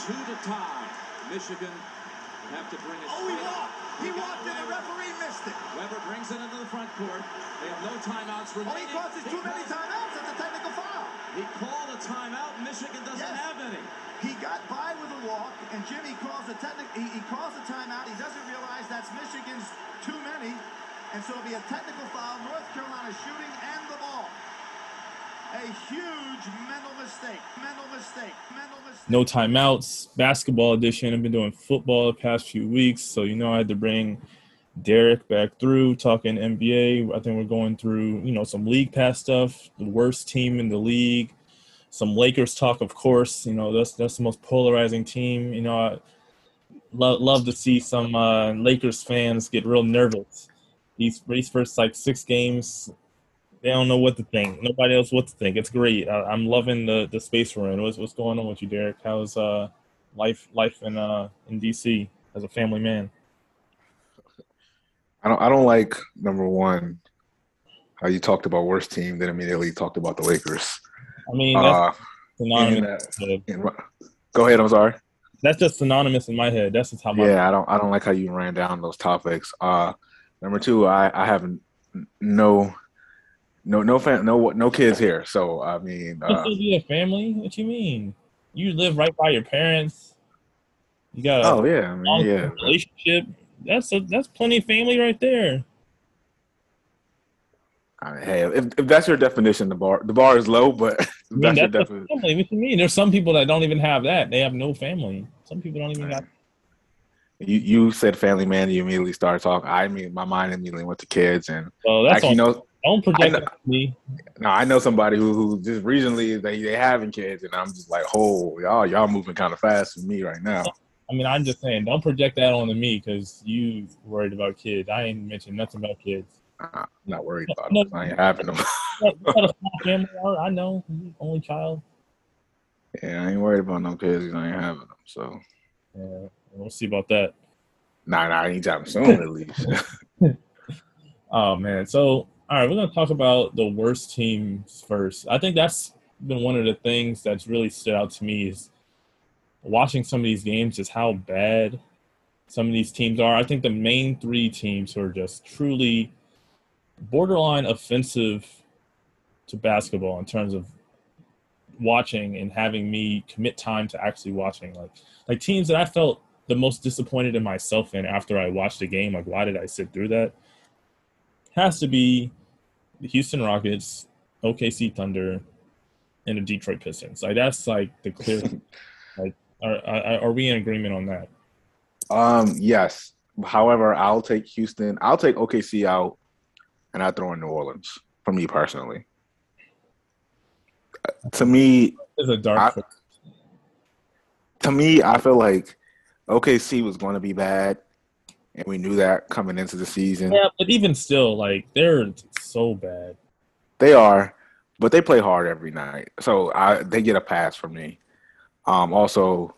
two to tie. Michigan would have to bring it. Oh, he walked. He walked and the referee missed it. Webber brings it into the front court. They have no timeouts remaining. Oh, he causes too many timeouts. That's a technical foul. He called a timeout. Michigan doesn't Yes. have any. He got by with a walk, and Jimmy calls a technical. He, he calls a timeout. He doesn't realize that's Michigan's too many, and so it'll be a technical foul. North Carolina shooting and. A huge mental mistake. Mental mistake. Mental mistake. no timeouts. Basketball edition. I've been doing football the past few weeks so you know i had to bring derek back through talking nba i think we're going through you know some league pass stuff the worst team in the league. Some lakers talk of course. You know that's that's the most polarizing team. You know i love, love to see some uh, lakers fans get real nervous. These these first like six games they don't know what to think. Nobody else what to think. It's great. I, I'm loving the the space we're in. What's what's going on with you, Derek? How's uh life life in uh in DC as a family man? I don't I don't like number one how you talked about worst team, then immediately talked about the Lakers. I mean, that's Uh, synonymous. and, in head. go ahead. I'm sorry. That's just synonymous in my head. That's just how my Yeah, I don't I don't like how you ran down those topics. Uh, number two, I I have no no no fam, no no kids here. So I mean, You uh, a family? What you mean? You live right by your parents. You got a oh yeah, I mean, yeah. relationship. That's a, that's plenty of family right there. I mean, hey, if, if that's your definition, the bar the bar is low, but I mean, that's your that's a definition. family. What you mean? There's some people that don't even have that. They have no family. Some people don't even got. You you said family man, you immediately started talking. I mean, my mind immediately went to kids, and So that's actually, on, you know, don't project know- me. no, I know somebody who, who just recently they they having kids, and I'm just like, oh, y'all y'all moving kind of fast for me right now. I mean, I'm just saying, don't project that onto me because you worried about kids. I ain't mentioned nothing about kids. I'm not worried about No. them. I ain't having them. You got- a small family. I know, only child. yeah, I ain't worried about no kids. 'cause I ain't having them. So, Yeah, we'll see about that. nah, nah, anytime soon at least. Oh man. So all right, we're gonna talk about the worst teams first. I think that's been one of the things that's really stood out to me is watching some of these games, just how bad some of these teams are. I think the main three teams who are just truly borderline offensive to basketball in terms of watching and having me commit time to actually watching like like teams that I felt the most disappointed in myself in after I watched the game like why did I sit through that has to be the Houston Rockets, OKC Thunder, and the Detroit Pistons. Like that's like the clear. like, are, are are we in agreement on that? um, yes. However, I'll take Houston. I'll take OKC out, and I throw in New Orleans for me personally. To me, It's a dark. I- to me, I feel like OKC was going to be bad, and we knew that coming into the season. yeah, but even still, like they're so bad. They are, but they play hard every night, so I they get a pass from me. Um, also,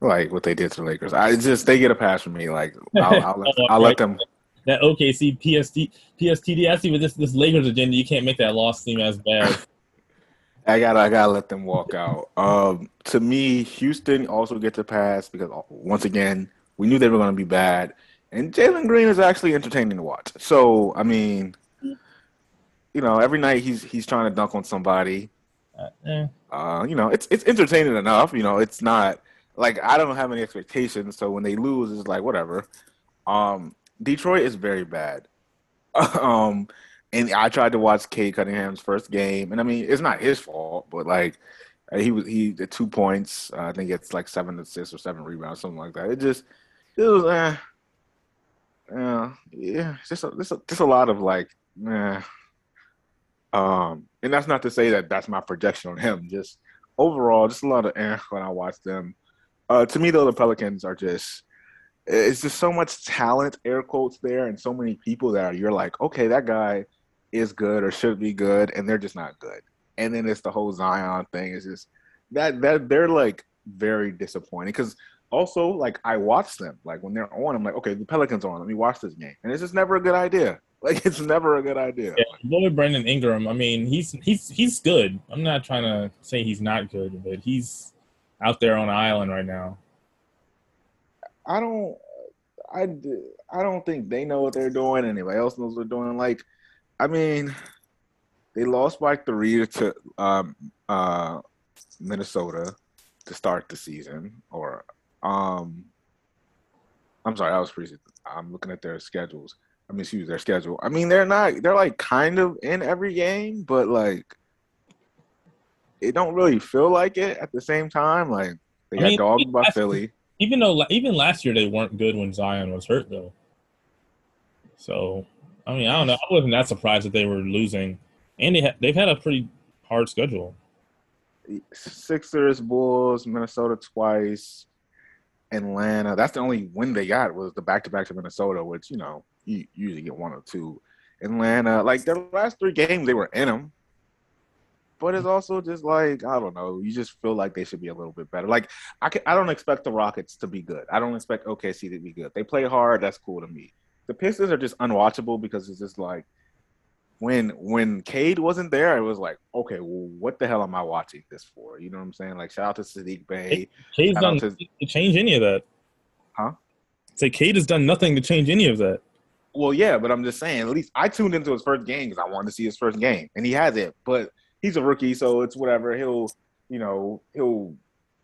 like what they did to the Lakers, I just they get a pass from me. Like I'll, I'll, let, I'll let them. That OKC PST PSTD. I see with this this Lakers agenda, you can't make that loss seem as bad. I gotta I gotta let them walk out. Um, to me, Houston also gets a pass because once again we knew they were going to be bad, and Jalen Green is actually entertaining to watch. So I mean, you know, every night he's he's trying to dunk on somebody. Uh, eh. Uh, you know, it's it's entertaining enough. You know, it's not like I don't have any expectations. So when they lose, it's like whatever. Um, Detroit is very bad. um, and I tried to watch Cade Cunningham's first game, and I mean, it's not his fault, but like he was he did two points. Uh, I think it's like seven assists or seven rebounds, something like that. It just it was eh, yeah, yeah, it's just a, just a, just a lot of like, eh. Um, and that's not to say that that's my projection on him. Just overall, just a lot of eh when I watch them. Uh, to me, though, the Pelicans are just it's just so much talent, air quotes there, and so many people that you're like, okay, that guy is good or should be good, and they're just not good. And then it's the whole Zion thing. It's just that that they're like very disappointing because also like I watch them like when they're on, I'm like, okay, the Pelicans are on. Let me watch this game, and it's just never a good idea. Like it's never a good idea. Yeah, boy, Brandon Ingram. I mean, he's he's he's good. I'm not trying to say he's not good, but he's out there on an island right now. I don't. I, I don't think they know what they're doing. Anybody else knows what they're doing. Like, I mean, they lost by three to um, uh, Minnesota to start the season. Um, I'm sorry, I was preseason. I'm looking at their schedules. I mean, excuse their schedule. I mean, they're not. They're like kind of in every game, but like, it don't really feel like it at the same time. Like, they I got mean, dogged by Philly. Even though even last year they weren't good when Zion was hurt though. So I mean I don't know. I wasn't that surprised that they were losing, and they ha- they've had a pretty hard schedule. Sixers, Bulls, Minnesota twice, Atlanta. That's the only win they got was the back to back to Minnesota, which you know you usually get one or two. Atlanta, like their last three games, they were in them. But it's also just like I don't know. You just feel like they should be a little bit better. Like I can, I don't expect the Rockets to be good. I don't expect OKC to be good. They play hard. That's cool to me. The Pistons are just unwatchable because it's just like when when Cade wasn't there, it was like, okay, well, what the hell am I watching this for? You know what I'm saying? Like, shout out to Sadiq Bey. Cade's done to- to change any of that. Huh? Say Cade has done nothing to change any of that. Well, yeah, but I'm just saying. At least I tuned into his first game because I wanted to see his first game, and he has it. But he's a rookie, so it's whatever. He'll, you know, he'll.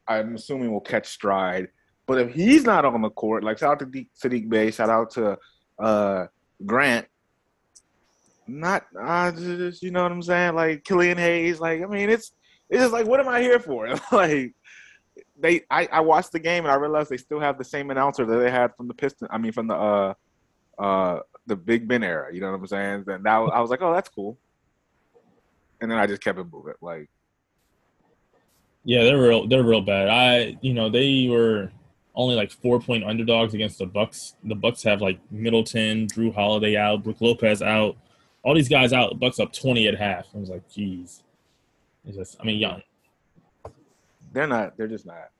I'm assuming will catch stride. But if he's not on the court, like shout out to D- Sadiq Bey, shout out to uh, Grant. Not, uh, just, you know what I'm saying? Like Killian Hayes. Like I mean, it's it's just like, what am I here for? like they, I, I watched the game and I realized they still have the same announcer that they had from the Piston. I mean, from the uh, uh, the Big Ben era. You know what I'm saying? And now I was like, oh, that's cool. And then I just kept it moving. Like, Yeah, they're real. They're real bad. I, you know, they were only like four point underdogs against the Bucks. The Bucks have like Middleton, Jrue Holiday out, Brook Lopez out, all these guys out. Bucks up twenty at half. I was like, geez, it's just. I mean, young. they're not. They're just not.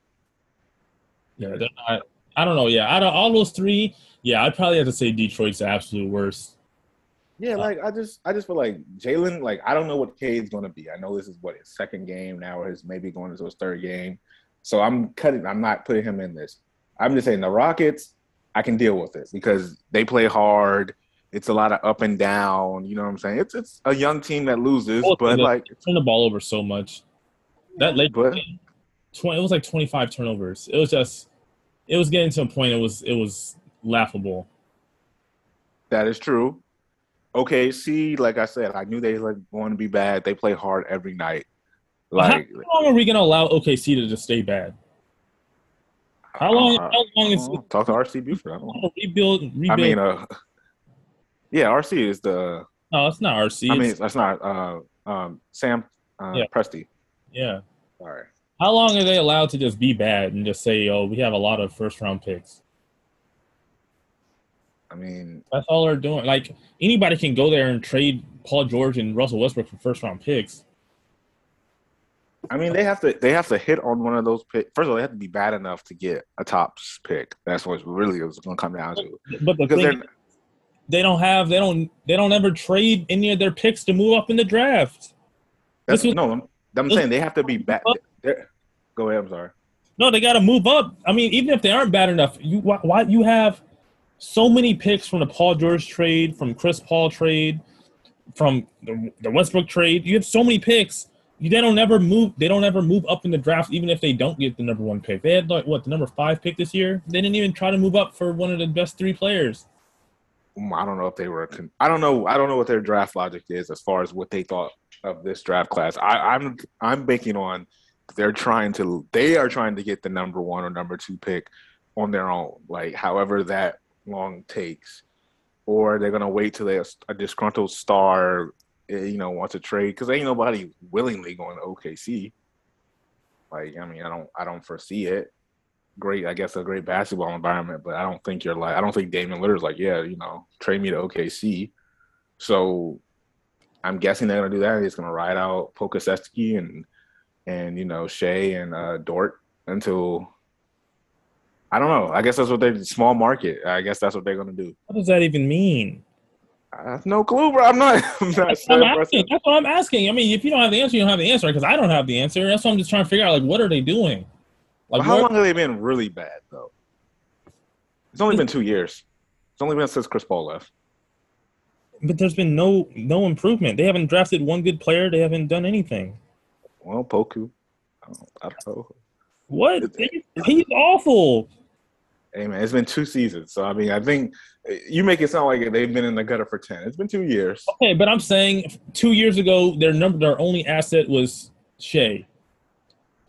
Yeah, they're not. I don't know. Yeah, out of all those three, yeah, I'd probably have to say Detroit's the absolute worst. Yeah, like I just, I just feel like Jalen. Like I don't know what Cade's going to be. I know this is what his second game now, or his maybe going into his third game. So I'm cutting. I'm not putting him in this. I'm just saying the Rockets. I can deal with it because they play hard. It's a lot of up and down. You know what I'm saying? It's it's a young team that loses, but like, Turn the ball over so much. That late but game, twenty. It was like twenty five turnovers. It was just. It was getting to a point. It was. It was laughable. That is true. Okay, see, like I said, I knew they were going to be bad. They play hard every night. Like, how long are we gonna allow OKC to just stay bad? How long? uh, how long is talk to RC Buford? I don't know. rebuild? Rebuild? I mean, uh, yeah, RC is the. no, it's not RC. I mean, It's- that's not uh, um, Sam uh, Yeah. Presti. yeah. Sorry. How long are they allowed to just be bad and just say, "Oh, we have a lot of first round picks"? I mean, That's all they're doing. Like anybody can go there and trade Paul George and Russell Westbrook for first round picks. I mean, they have to they have to hit on one of those picks. First of all, they have to be bad enough to get a top pick. That's what really it's going to come down to. But the Because thing, they're they don't have they don't they don't ever trade any of their picks to move up in the draft. that's, was- no, I'm, I'm saying they have to be bad. they're- Go ahead. I'm sorry. No, they got to move up. I mean, even if they aren't bad enough, you why, why you have so many picks from the Paul George trade, from Chris Paul trade, from the, the Westbrook trade. You have so many picks. You, they don't ever move. They don't ever move up in the draft, even if they don't get the number one pick. They had like what the number five pick this year. They didn't even try to move up for one of the best three players. Mm, I don't know if they were. Con- I don't know. I don't know what their draft logic is as far as what they thought of this draft class. I, I'm I'm banking on they're trying to they are trying to get the number one or number two pick on their own, like however that long takes, or they're gonna wait till they a disgruntled star, eh, you know, wants to trade because ain't nobody willingly going to OKC. Like I mean, I don't I don't foresee it great, I guess, a great basketball environment, but I don't think you're like, I don't think Damian Lillard's like, yeah, you know, trade me to OKC. So I'm guessing they're gonna do that. He's gonna ride out Pokusevski and and you know Shai and uh, Dort until I don't know. I guess that's what they small market. I guess that's what they're gonna do. What does that even mean? I have no clue, bro. I'm not. I'm not sure. I'm asking. That's what I'm asking. I mean, if you don't have the answer, you don't have the answer. Because I don't have the answer. That's what I'm just trying to figure out. Like, what are they doing? But Like how long have they been really bad though? It's only been two years. It's only been since Chris Paul left. but there's been no no improvement. They haven't drafted one good player. They haven't done anything. Well, Poku. I don't, I don't know. What? He- He's awful. Hey man, it's been two seasons. So I mean, I think eh, you make it sound like they've been in the gutter for ten. It's been two years. Okay, but I'm saying two years ago, their number, their only asset was Shai.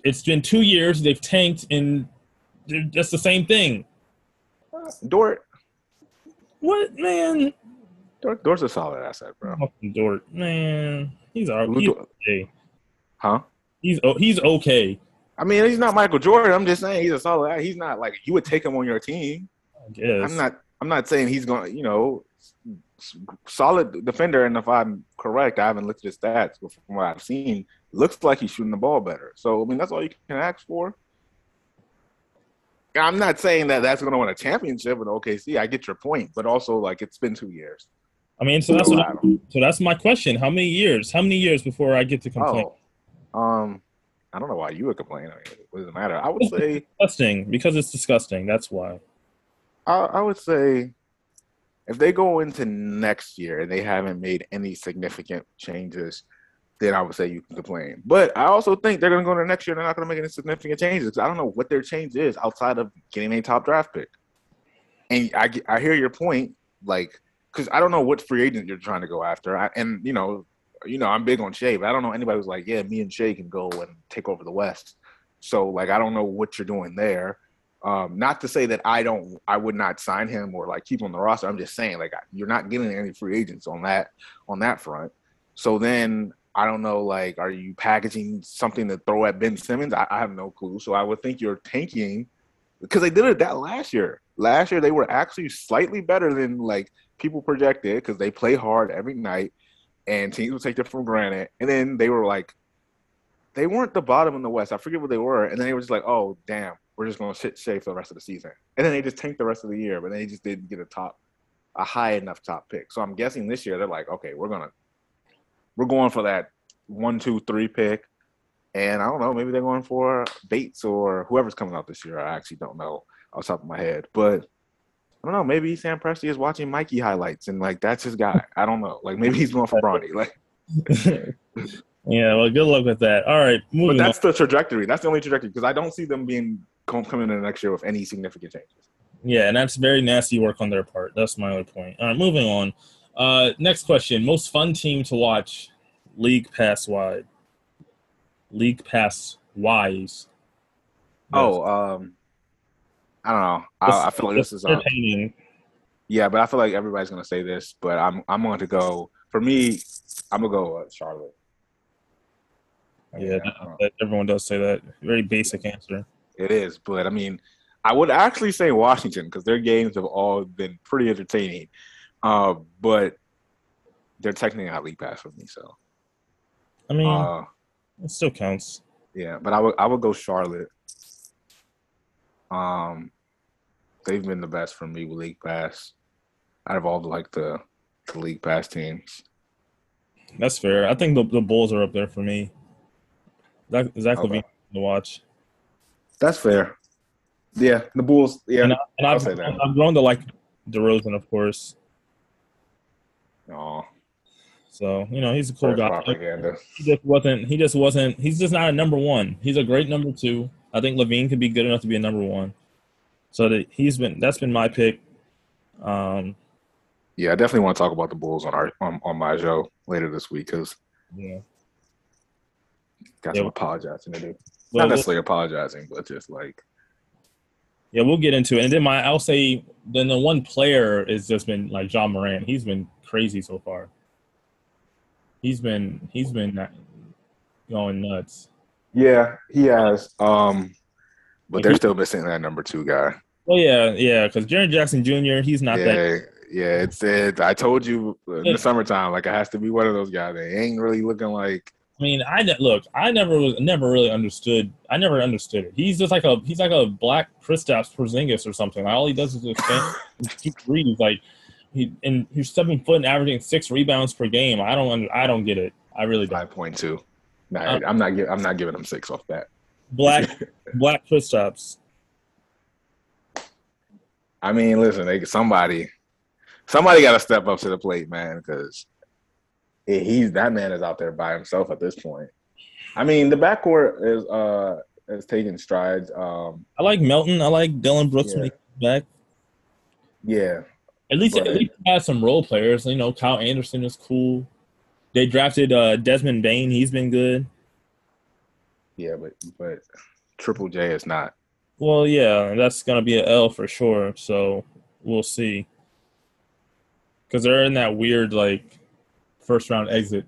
It's been two years. They've tanked, and they're just the same thing. Dort, What man? Dort, Dort's a solid asset, bro. Dort, man. He's all Lou he's okay. Huh? He's oh, he's okay. I mean, he's not Michael Jordan. I'm just saying he's a solid. He's not like you would take him on your team. I guess. I'm not. I'm not saying he's going. to You know, solid defender. And if I'm correct, I haven't looked at his stats, but from what I've seen, looks like he's shooting the ball better. So I mean, that's all you can ask for. I'm not saying that that's going to win a championship with OKC. I get your point, but also like it's been two years. I mean, so that's what I, so that's my question. How many years? How many years before I get to complain? Oh, um, I don't know why you would complain. I mean, what does it matter? I would say, Disgusting because it's disgusting. That's why. I, I would say, if they go into next year and they haven't made any significant changes, then I would say you can complain. But I also think they're going to go into next year. And they're not going to make any significant changes I don't know what their change is outside of getting a top draft pick. And I I hear your point, like because I don't know what free agent you're trying to go after. I, and you know, you know, I'm big on Shai, but I don't know anybody who's like, yeah, me and Shai can go and take over the West. So like, I don't know what you're doing there. Um, not to say that I don't, I would not sign him or like keep him on the roster. I'm just saying like you're not getting any free agents on that on that front. So then I don't know, like, are you packaging something to throw at Ben Simmons? I, I have no clue. So I would think you're tanking because they did it that last year. Last year they were actually slightly better than like people projected because they play hard every night and teams would take it for granted. And then they were like, they weren't the bottom in the West. I forget what they were. And then they were just like, oh, damn, we're just going to sit safe for the rest of the season. And then they just tanked the rest of the year, but they just didn't get a top, a high enough top pick. So I'm guessing this year they're like, okay, we're going to, we're going for that one, two, three pick. And I don't know, maybe they're going for Bates or whoever's coming out this year. I actually don't know off the top of my head. But I don't know, maybe Sam Presti is watching Mikey highlights and like that's his guy. I don't know. Like maybe he's going for Bronny. Like yeah, well, good luck with that. All right, but moving on. that's the trajectory. That's the only trajectory because I don't see them being coming in the next year with any significant changes. Yeah, and that's very nasty work on their part. That's my only point. All right, moving on. Uh, next question: Most fun team to watch, league pass wide, league pass wise. Oh, um I don't know. I, I feel like this is um, entertaining. yeah, but I feel like everybody's gonna say this, but I'm I'm going to go for me. I'm gonna go uh, Charlotte. I mean, Yeah, I don't know. that- everyone does say that. Very basic answer. It is, but I mean, I would actually say Washington because their games have all been pretty entertaining. Uh, but they're technically not league pass for me, so I mean, uh, it still counts. yeah. But I would I would go Charlotte. Um, they've been the best for me with league pass out of all the like the, the league pass teams. That's fair. I think the, the Bulls are up there for me. Zach, Zach Okay. LaVine to watch, That's fair. Yeah, the Bulls. Yeah, and, I, and I'll I've, say that. I've grown to like DeRozan, of course. Aw, So you know he's a cool guy. propaganda. He just wasn't. He just wasn't. He's just not a number one. He's a great number two. I think LaVine could be good enough to be a number one. So that he's been. That's been my pick. Um, Yeah, I definitely want to talk about the Bulls on our on, on my show later this week because yeah. got Yeah. some apologizing to do. Well, Not we'll- necessarily apologizing, but just like Yeah, we'll get into it. And then my I'll say then the one player has just been like John Moran. He's been crazy so far. He's been he's been going nuts. yeah, he has. Um, but they're still missing that number two guy. Oh yeah, yeah, because Jaren Jackson Jr. He's not yeah, that. yeah. It's it. I told you in the summertime, like it has to be one of those guys. They ain't really looking like. I mean, I look. I never was never really understood. I never understood it. He's just like a he's like a black Kristaps Porzingis or something. Like, all he does is expand shoot threes. Like he and he's seven foot and averaging six rebounds per game. I don't I don't get it. I really don't. Five point two. Nah, Uh, I'm not. I'm not giving him six off that. black black footsteps. I mean, listen, they, somebody, somebody got to step up to the plate, man, because he's that man is out there by himself at this point. I mean, the backcourt is uh is taking strides. Um, I like Melton. I like Dillon Brooks Yeah. when he comes back. yeah, At least, But- at least he has some role players. You know, Kyle Anderson is cool. They drafted uh, Desmond Bane. He's been good. yeah, but but Triple J is not. Well, yeah, that's gonna be an L for sure. So we'll see. Because they're in that weird like first round exit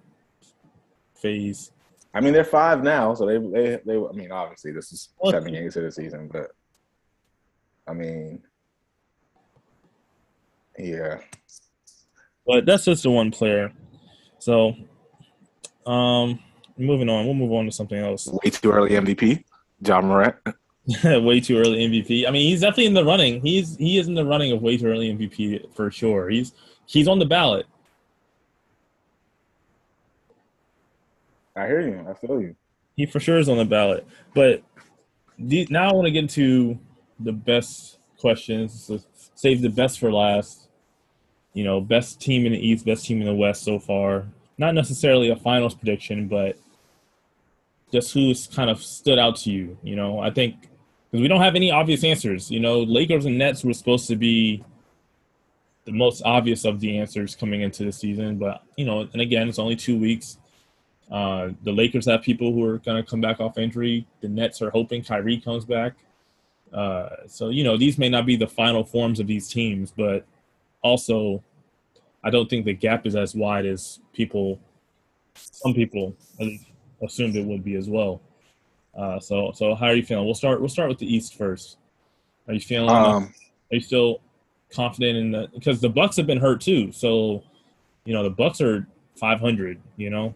phase. I mean, they're five now, so they they they. I mean, obviously, this is Well, seven games of the season, but I mean, yeah, But that's just the one player. So, um, moving on. We'll move on to something else. way too early MVP. John Morant. way too early MVP. I mean, he's definitely in the running. He's he is in the running of way too early MVP for sure. He's he's on the ballot. I hear you. I feel you. He for sure is on the ballot. But the, now I want to get into the best questions. So save the best for last. You know, best team in the East, best team in the West so far. Not necessarily a finals prediction, but just who's kind of stood out to you. You know, I think because we don't have any obvious answers. You know, Lakers and Nets were supposed to be the most obvious of the answers coming into the season, but you know, and again, it's only two weeks. Uh, the Lakers have people who are going to come back off injury. The Nets are hoping Kyrie comes back. Uh, so you know, these may not be the final forms of these teams, but also, I don't think the gap is as wide as people, some people at least assumed it would be as well. Uh, so, so how are you feeling? We'll start. We'll start with the East first. Are you feeling? Um, are you still confident in the? Because the Bucks have been hurt too. So, you know, the Bucks are 500. You know,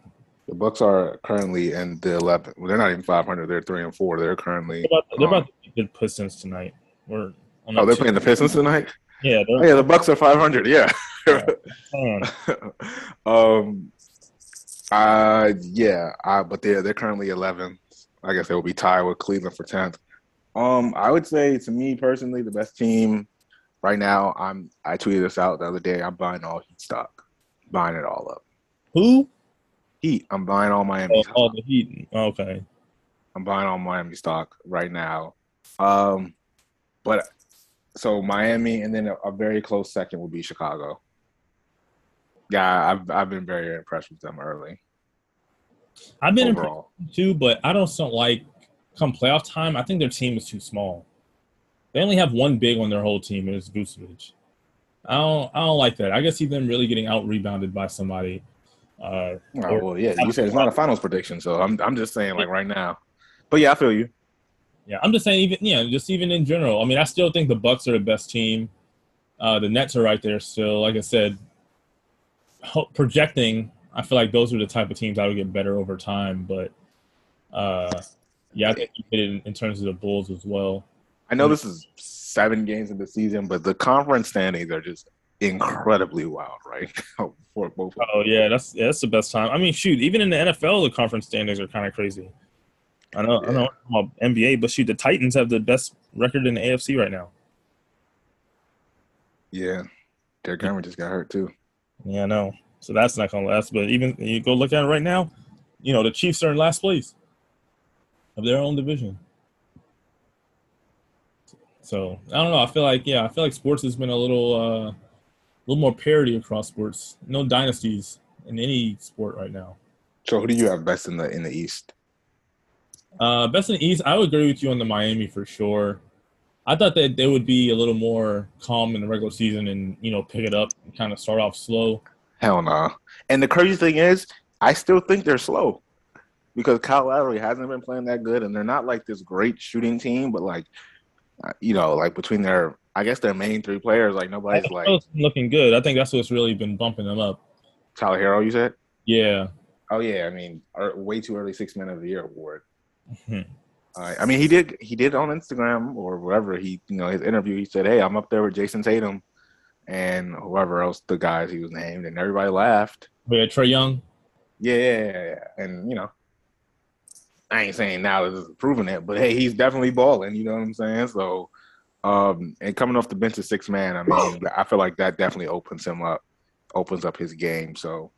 the Bucks are currently in the 11th. Well, they're not even 500. They're three and four. They're currently. they're about, they're um, about to beat the Pistons tonight. We're on oh, they're playing the Pistons tonight. Yeah, Oh, yeah, the Bucks are 500. Yeah. um. Uh. Yeah. Uh, but they're they're currently 11th. I guess they will be tied with Cleveland for 10th. Um. I would say to me personally, the best team right now. I'm. I tweeted this out the other day. I'm buying all Heat stock. Buying it all up. who? Heat. I'm buying all Miami. Oh, stock. oh, the Heat. Okay. I'm buying all Miami stock right now. Um, but so Miami, and then a, a very close second would be Chicago. Yeah, I've I've been very impressed with them early I've been impressed overall. too, but I don't like come playoff time. I think their team is too small. They only have one big on their whole team, and it's Vucevic. I don't I don't like that. I guess he's been really getting out rebounded by somebody. Uh, Oh, well, yeah, you said it's not a finals prediction, so I'm I'm just saying like right now. But yeah, I feel you. Yeah, I'm just saying, even yeah, just even in general. I mean, I still think the Bucks are the best team. Uh, the Nets are right there still. Like I said, ho- projecting, I feel like those are the type of teams that will get better over time. But uh, yeah, I think you hit it in, in terms of the Bulls as well. I know this is seven games in the season, but the conference standings are just incredibly wild, right? For both. Oh yeah, that's yeah, that's the best time. I mean, shoot, even in the NFL, the conference standings are kind of crazy. I know, I know about NBA, but shoot, the Titans have the best record in the AFC right now. Yeah, Derrick Henry just got hurt too. Yeah, I know. So that's not gonna last. But even you go look at it right now, you know the Chiefs are in last place of their own division. So I don't know. I feel like yeah, I feel like sports has been a little uh, a little more parity across sports. No dynasties in any sport right now. So who do you have best in the in the East? Uh, best in the East, I would agree with you on the Miami for sure. I thought that they would be a little more calm in the regular season and you know pick it up and kind of start off slow. Hell no. And the crazy thing is, I still think they're slow because Kyle Lowry hasn't been playing that good, and they're not like this great shooting team, but like, uh, you know, like between their, I guess their main three players, like nobody's like looking good. I think that's what's really been bumping them up. Tyler Herro. You said? Yeah. Oh yeah, I mean, way too early six man of the year award. Hmm. Uh, I mean, he did he did on Instagram or wherever he you know his interview. He said, "Hey, I'm up there with Jayson Tatum and whoever else the guys he was named," and everybody laughed. Had Trae Young. Yeah, yeah, yeah, yeah. and you know, I ain't saying now this is proving it, but hey, he's definitely balling. You know what I'm saying? So, um, and coming off the bench as six man, I mean, I feel like that definitely opens him up, opens up his game. So,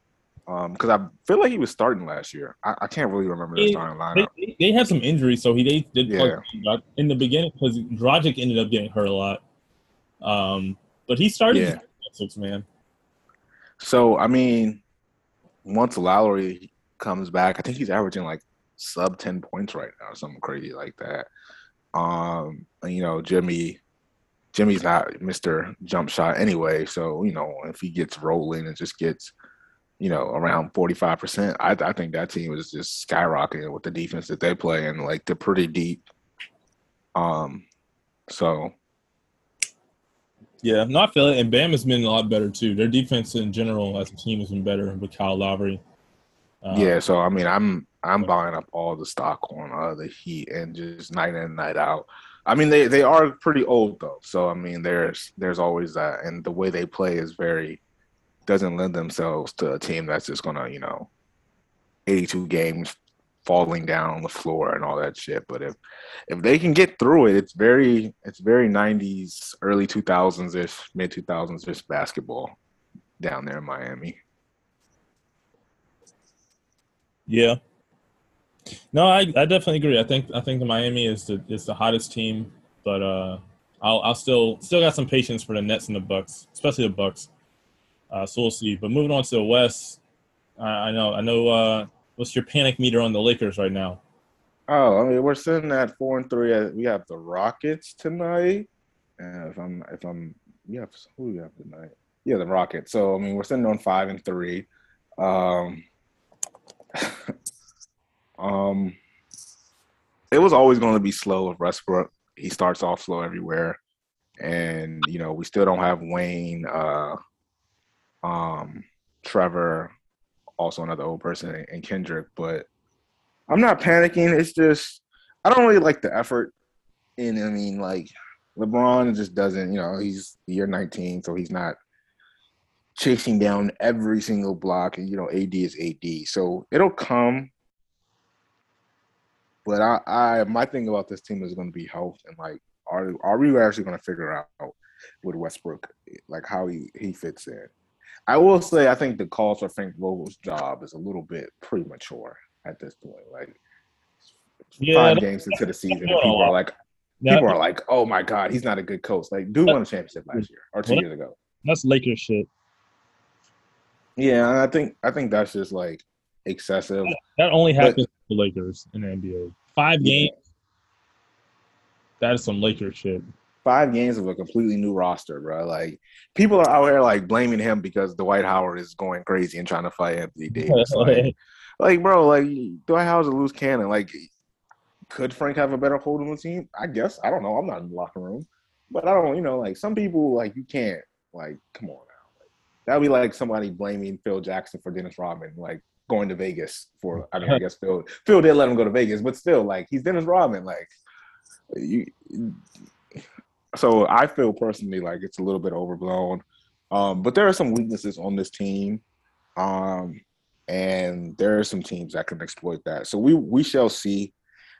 um, because I feel like he was starting last year. I, I can't really remember the starting lineup. They, they, had some injuries, so he they did yeah. in the beginning because Dragic ended up getting hurt a lot. Um, but he started yeah. six man. So I mean, once Lowry comes back, I think he's averaging like sub ten points right now, something crazy like that. Um, you know, Jimmy, Jimmy's not Mister Jump Shot anyway, so you know if he gets rolling and just gets, you know, around forty five percent, I, I think that team is just skyrocketing with the defense that they play and like they're pretty deep. Um, so yeah, no, I feel it. And Bam has been a lot better too. Their defense in general as a team has been better with Kyle Lowry. Um, yeah, so I mean, I'm I'm buying up all the stock on uh, the Heat and just night in night out. I mean, they they are pretty old though, so I mean, there's there's always that, and the way they play is very doesn't lend themselves to a team that's just gonna you know, 82 games falling down on the floor and all that shit. But if if they can get through it, it's very it's very 90s, early 2000s ish, mid 2000s ish basketball down there in Miami. Yeah. No, I, I definitely agree. I think I think the Miami is the is the hottest team, but uh, I'll I'll still still got some patience for the Nets and the Bucks, especially the Bucks. Uh, so we'll see. But moving on to the West, I, I know I know uh, What's your panic meter on the Lakers right now? Oh, I mean, we're sitting at four and three. We have the Rockets tonight. And if I'm, if I'm, yeah, who we have tonight? Yeah, the Rockets. So I mean, we're sitting on five and three. Um, um, it was always going to be slow with Westbrook. He starts off slow everywhere, and you know we still don't have Wayne, uh, um, Trevor, also another old person, and Kendrick. But I'm not panicking. It's just I don't really like the effort. And I mean, like LeBron just doesn't. You know, he's year 19, so he's not chasing down every single block. And you know, AD is AD, so it'll come. But I, I my thing about this team is going to be health and like, are are we actually going to figure out with Westbrook, like how he he fits in? I will say I think the call for Frank Vogel's job is a little bit premature at this point. Like yeah, five games into the season, people are like, people are like, "Oh my god, he's not a good coach." Like, dude won a championship last year or two years ago. That's Lakers shit. Yeah, I think I think that's just like excessive. That only happens the Lakers in the NBA. Five games. That is some Lakers shit five games of a completely new roster, bro. Like people are out here like blaming him because Dwight Howard is going crazy and trying to fight Anthony Davis. like, like, bro, like Dwight Howard's a loose cannon. Like, could Frank have a better hold on the team? I guess. I don't know. I'm not in the locker room, but I don't. You know, like some people, like you can't. Like, come on now. Like, that'd be like somebody blaming Phil Jackson for Dennis Rodman, like going to Vegas for. I mean, I guess Phil Phil did let him go to Vegas, but still, like he's Dennis Rodman. Like you so I feel personally like it's a little bit overblown. Um, but there are some weaknesses on this team. Um, and there are some teams that can exploit that. So we we shall see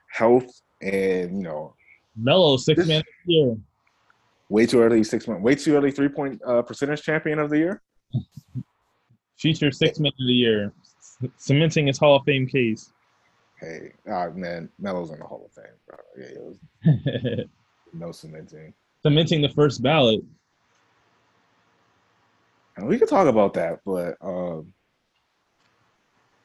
health and you know Melo six man year. Way too early six man. Way too early three point uh, percentage champion of the year. Future six man of the year, cementing his Hall of Fame case. Hey, oh, man, Melo's in the Hall of Fame, bro. Yeah, it was no cementing cementing the first ballot. And we could talk about that, but um,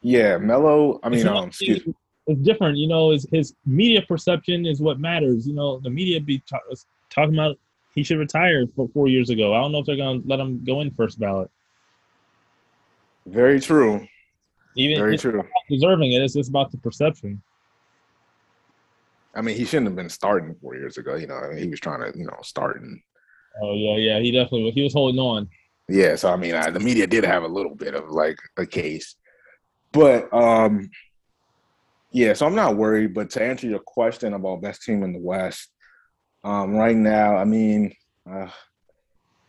yeah, Melo. I mean, um, excuse me. It's different, you know. His his media perception is what matters. You know, the media be talk, talking about he should retire for four years ago. I don't know if they're gonna let him go in first ballot. Very true. Even very true. Deserving it. It's just about the perception. I mean, he shouldn't have been starting four years ago. You know, I mean, he was trying to, you know, start and. Oh yeah, yeah, he definitely he was holding on. Yeah, so I mean, I, the media did have a little bit of like a case, but um, yeah. So I'm not worried. But to answer your question about best team in the West, um, right now, I mean, uh,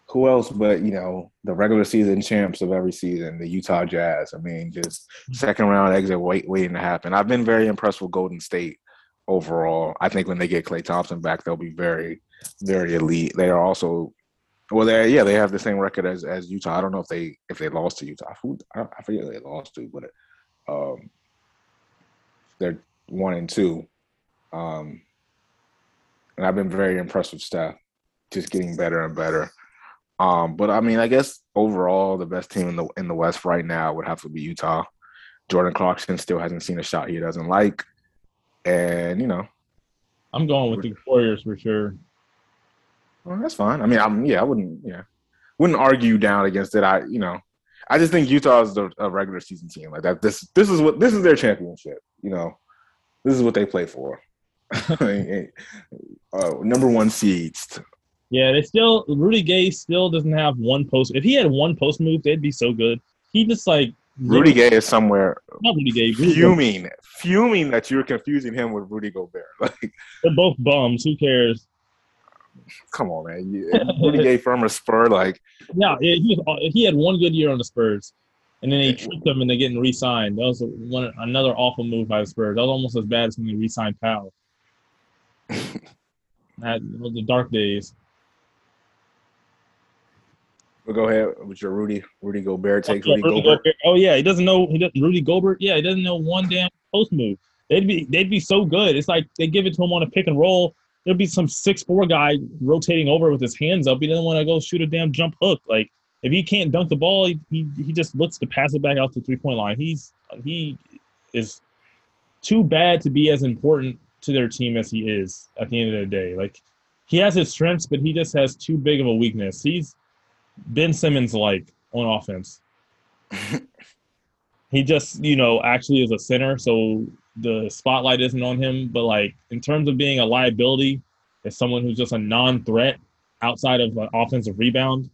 who else but you know the regular season champs of every season, the Utah Jazz. I mean, just second round exit wait, waiting to happen. I've been very impressed with Golden State overall. I think when they get Klay Thompson back, they'll be very, very elite. They are also, well, they yeah, they have the same record as as Utah. I don't know if they if they lost to Utah. I, I forget they lost to, but um, they're one and two. Um, and I've been very impressed with Steph, just getting better and better. Um, but I mean, I guess overall, the best team in the in the West right now would have to be Utah. Jordan Clarkson still hasn't seen a shot he doesn't like, and you know, I'm going with the Warriors for sure. Well, that's fine. I mean, I'm yeah, I wouldn't yeah, wouldn't argue down against it. I you know, I just think Utah is the, a regular season team like that. This this is what this is their championship. You know, this is what they play for. uh, number one seeds. Yeah, they still Rudy Gay still doesn't have one post. If he had one post move, they'd be so good. He just like Rudy Gay is somewhere not Rudy Gay, Rudy fuming, fuming that you're confusing him with Rudy Gobert. Like they're both bums. Who cares? Come on, man. You, Rudy Gay from a Spur, like yeah, he was, uh, he had one good year on the Spurs, and then they tricked him and they're getting re-signed. That was one another awful move by the Spurs. That was almost as bad as when they re-signed Powell. that was the dark days. But go ahead with your Rudy Rudy Gobert takes. Rudy, Rudy Gobert. Gobert. Oh yeah, he doesn't know. He doesn't, Rudy Gobert. Yeah, he doesn't know one damn post move. They'd be they'd be so good. It's like they give it to him on a pick and roll. There'd be some six four guy rotating over with his hands up. He doesn't want to go shoot a damn jump hook. Like if he can't dunk the ball, he, he, he just looks to pass it back out to three point line. He's he is too bad to be as important to their team as he is at the end of the day. Like he has his strengths, but he just has too big of a weakness. He's Ben Simmons like on offense. he just, you know, actually is a center, so the spotlight isn't on him. But like in terms of being a liability, as someone who's just a non-threat outside of an offensive rebound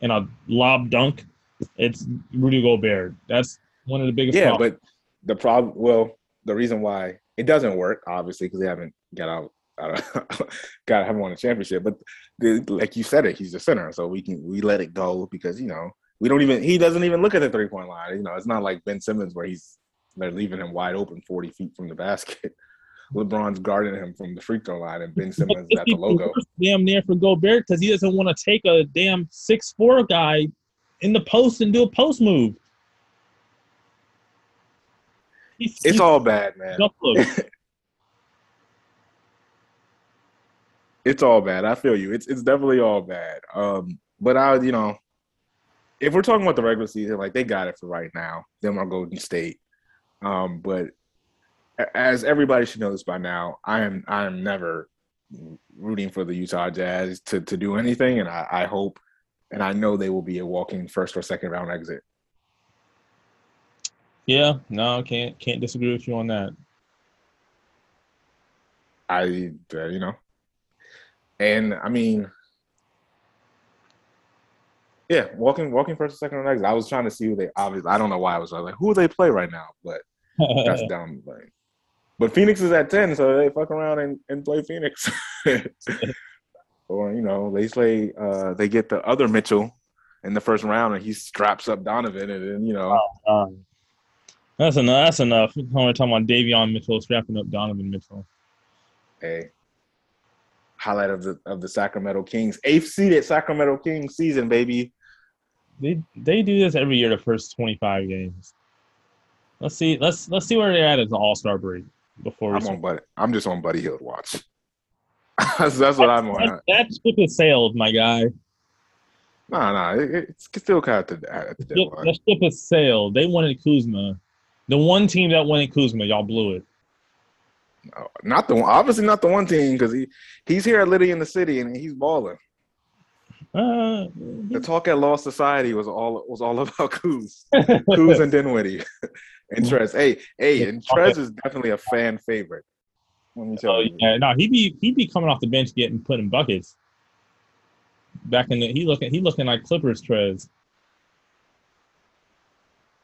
and a lob dunk, it's Rudy Gobert. That's one of the biggest. Yeah, problems. but the problem, well, the reason why it doesn't work, obviously, because they haven't got out. got haven't won a championship, but the, like you said it, he's the center, so we can we let it go because you know we don't even he doesn't even look at the three point line. You know, it's not like Ben Simmons where he's they're leaving him wide open forty feet from the basket. LeBron's guarding him from the free throw line, and Ben Simmons at the logo. Damn near for Gobert because he doesn't want to take a damn six four guy in the post and do a post move. He's, it's he's, all bad, man. It's all bad. I feel you. It's it's definitely all bad. Um, but I, you know, if we're talking about the regular season, like they got it for right now. Them are Golden State. Um, but as everybody should know this by now, I am I am never rooting for the Utah Jazz to to do anything, and I, I hope and I know they will be a walking first or second round exit. Yeah, no, can't can't disagree with you on that. I, uh, you know, and I mean, yeah, walking walking first or second round exit. I was trying to see who they obviously. I don't know why I was, I was like, who do they play right now? But that's down the lane. But Phoenix is at ten, so they fuck around and, and play Phoenix. or you know, they play. Uh, they get the other Mitchell in the first round, and he straps up Donovan, and then you know. Oh, that's enough. That's enough. We're talking about Davion Mitchell strapping up Donovan Mitchell. Hey, highlight of the of the Sacramento Kings eighth seeded Sacramento Kings season, baby. They they do this every year. The first twenty five games. Let's see. Let's let's see where they're at as the All Star break before. I'm on Buddy. I'm just on Buddy Hield watch. that's, that's, what I'm on. That ship has sailed, my guy. No, nah, no, nah, it, it's still kind of at the deadline. That ship has sailed. They wanted Kuzma. The one team that wanted Kuzma, y'all blew it. No, not the one. Obviously, not the one team because he he's here at Liddy in the city and he's balling. Uh, the talk at Law Society was all was all about Kuz, Kuz and Dinwiddie, and Trez. Hey, hey, and Trez is definitely a fan favorite. Let me tell oh, you. Yeah, no, he be he be coming off the bench getting put in buckets. Back in the he looking he looking like Clippers Trez.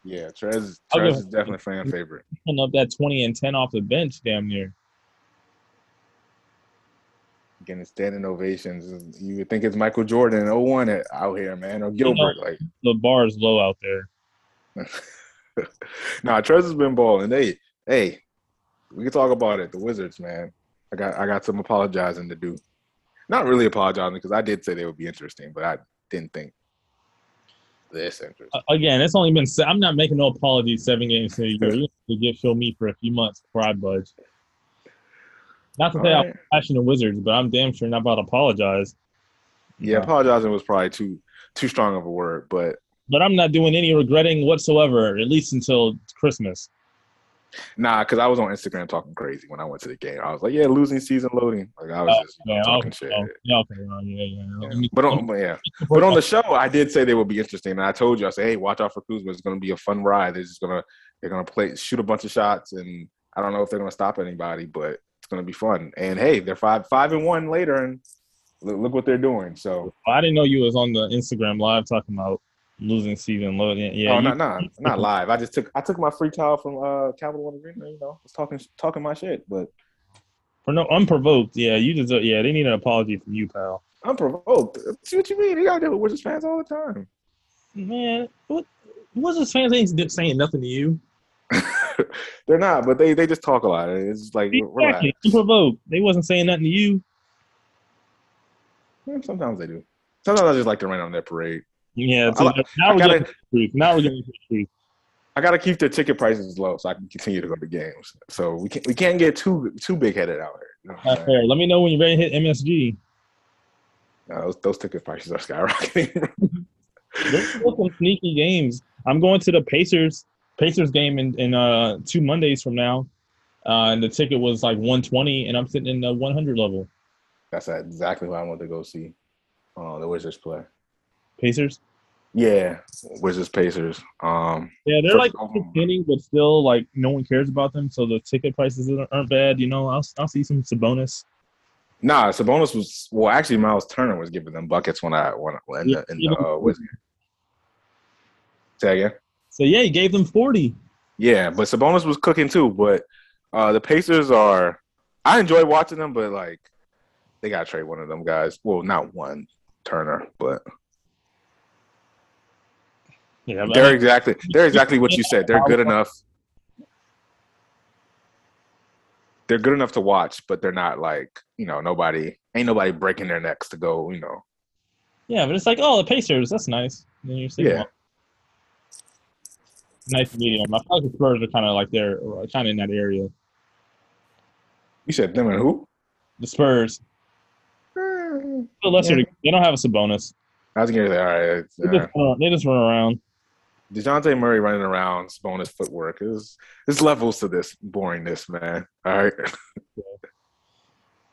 Yeah, Trez, Trez is definitely fan favorite. Putting up that twenty and ten off the bench, damn near. getting standing ovations. You would think it's Michael Jordan in 01 at- out here, man, or Gilbert. Like, The bar is low out there. nah, Trez has been balling. Hey, hey, we can talk about it. The Wizards, man. I got I got some apologizing to do. Not really apologizing because I did say they would be interesting, but I didn't think this interesting. Uh, Again, it's only been. I'm not making no apologies. Seven games in a year. You have to get Phil me for a few months before I budge. Not to say I'm passionate Wizards, but I'm damn sure not about to apologize. Yeah, apologizing was probably too too strong of a word, but But I'm not doing any regretting whatsoever, at least until Christmas. Nah, because I was on Instagram talking crazy when I went to the game. I was like, yeah, losing season loading. Like I was oh, just Yeah, talking okay, shit. oh, yeah, okay, well, yeah, yeah. Yeah. Me- But on, but yeah, but on the show, I did say they would be interesting, and I told you, I said, hey, watch out for Kuzma. It's going to be a fun ride. They're just gonna they're gonna play shoot a bunch of shots, and I don't know if they're going to stop anybody, but it's going to be fun. And hey, they're five five and one later, and look, look what they're doing. So I didn't know you was on the Instagram live talking about losing season loading. Yeah, oh, you- not not not live. I just took I took my free towel from uh Capital One Arena. You know, was talking talking my shit, but for no unprovoked. Yeah, you deserve. Yeah, they need an apology from you, pal. unprovoked. See what you mean? You gotta deal with Wizards fans all the time. Man, what? Wizards fans ain't saying nothing to you. they're not, but they they just talk a lot. It's just like. Exactly, unprovoked. They wasn't saying nothing to you. Sometimes they do. Sometimes I just like to rain on their parade. Yeah, I so now I we're gotta- the. Now we're getting to the. I gotta keep their ticket prices low so I can continue to go to games. So we can't we can't get too too big headed out here. You know what I'm Not saying? fair. Let me know when you're ready to hit MSG. Uh, those, those ticket prices are skyrocketing. There's still some sneaky games. I'm going to the Pacers Pacers game in, in uh two Mondays from now. Uh, and the ticket was like 120, and I'm sitting in the 100 level. That's exactly what I want to go see. Uh, the Wizards play. Pacers. Yeah, Wizards Pacers. Um, Yeah, they're like entertaining, but still like no one cares about them. So the ticket prices aren't- bad. You know, I'll I'll see some Sabonis. nah, Sabonis was well. Actually, Miles Turner was giving them buckets when I when in the, in the uh, Wizards. Say again. So yeah, he gave them 40. Yeah, but Sabonis was cooking too. But uh, the Pacers are. I enjoy watching them, but like they got to trade one of them guys. Well, not one Turner, but Yeah, they're exactly they're exactly what you said. They're good enough. They're good enough to watch, but they're not like you know nobody ain't nobody breaking their necks to go. You know, yeah, but it's like oh the Pacers, that's nice. And then you're Yeah. well, nice medium. I feel like the Spurs are kind of like they're kind of in that area. you said them and who? The Spurs, Eh, the lesser, Yeah. they don't have a Sabonis. I was gonna say, all right. They uh, just, run, they just run around. Dejounte Murray running around, bonus footwork. There's there's levels to this boringness, man. All right.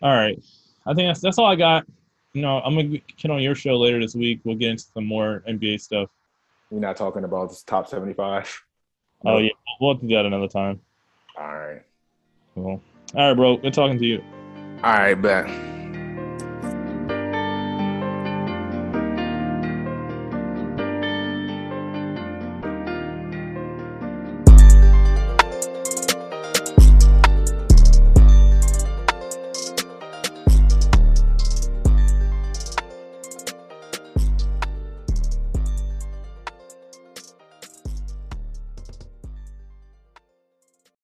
All right, I think that's that's all I got. You know, I'm gonna get on your show later this week. We'll get into some more NBA stuff. We're not talking about this top 75. Oh yeah, we'll do that another time. All right. Cool. All right, bro. Good talking to you. All right, bet.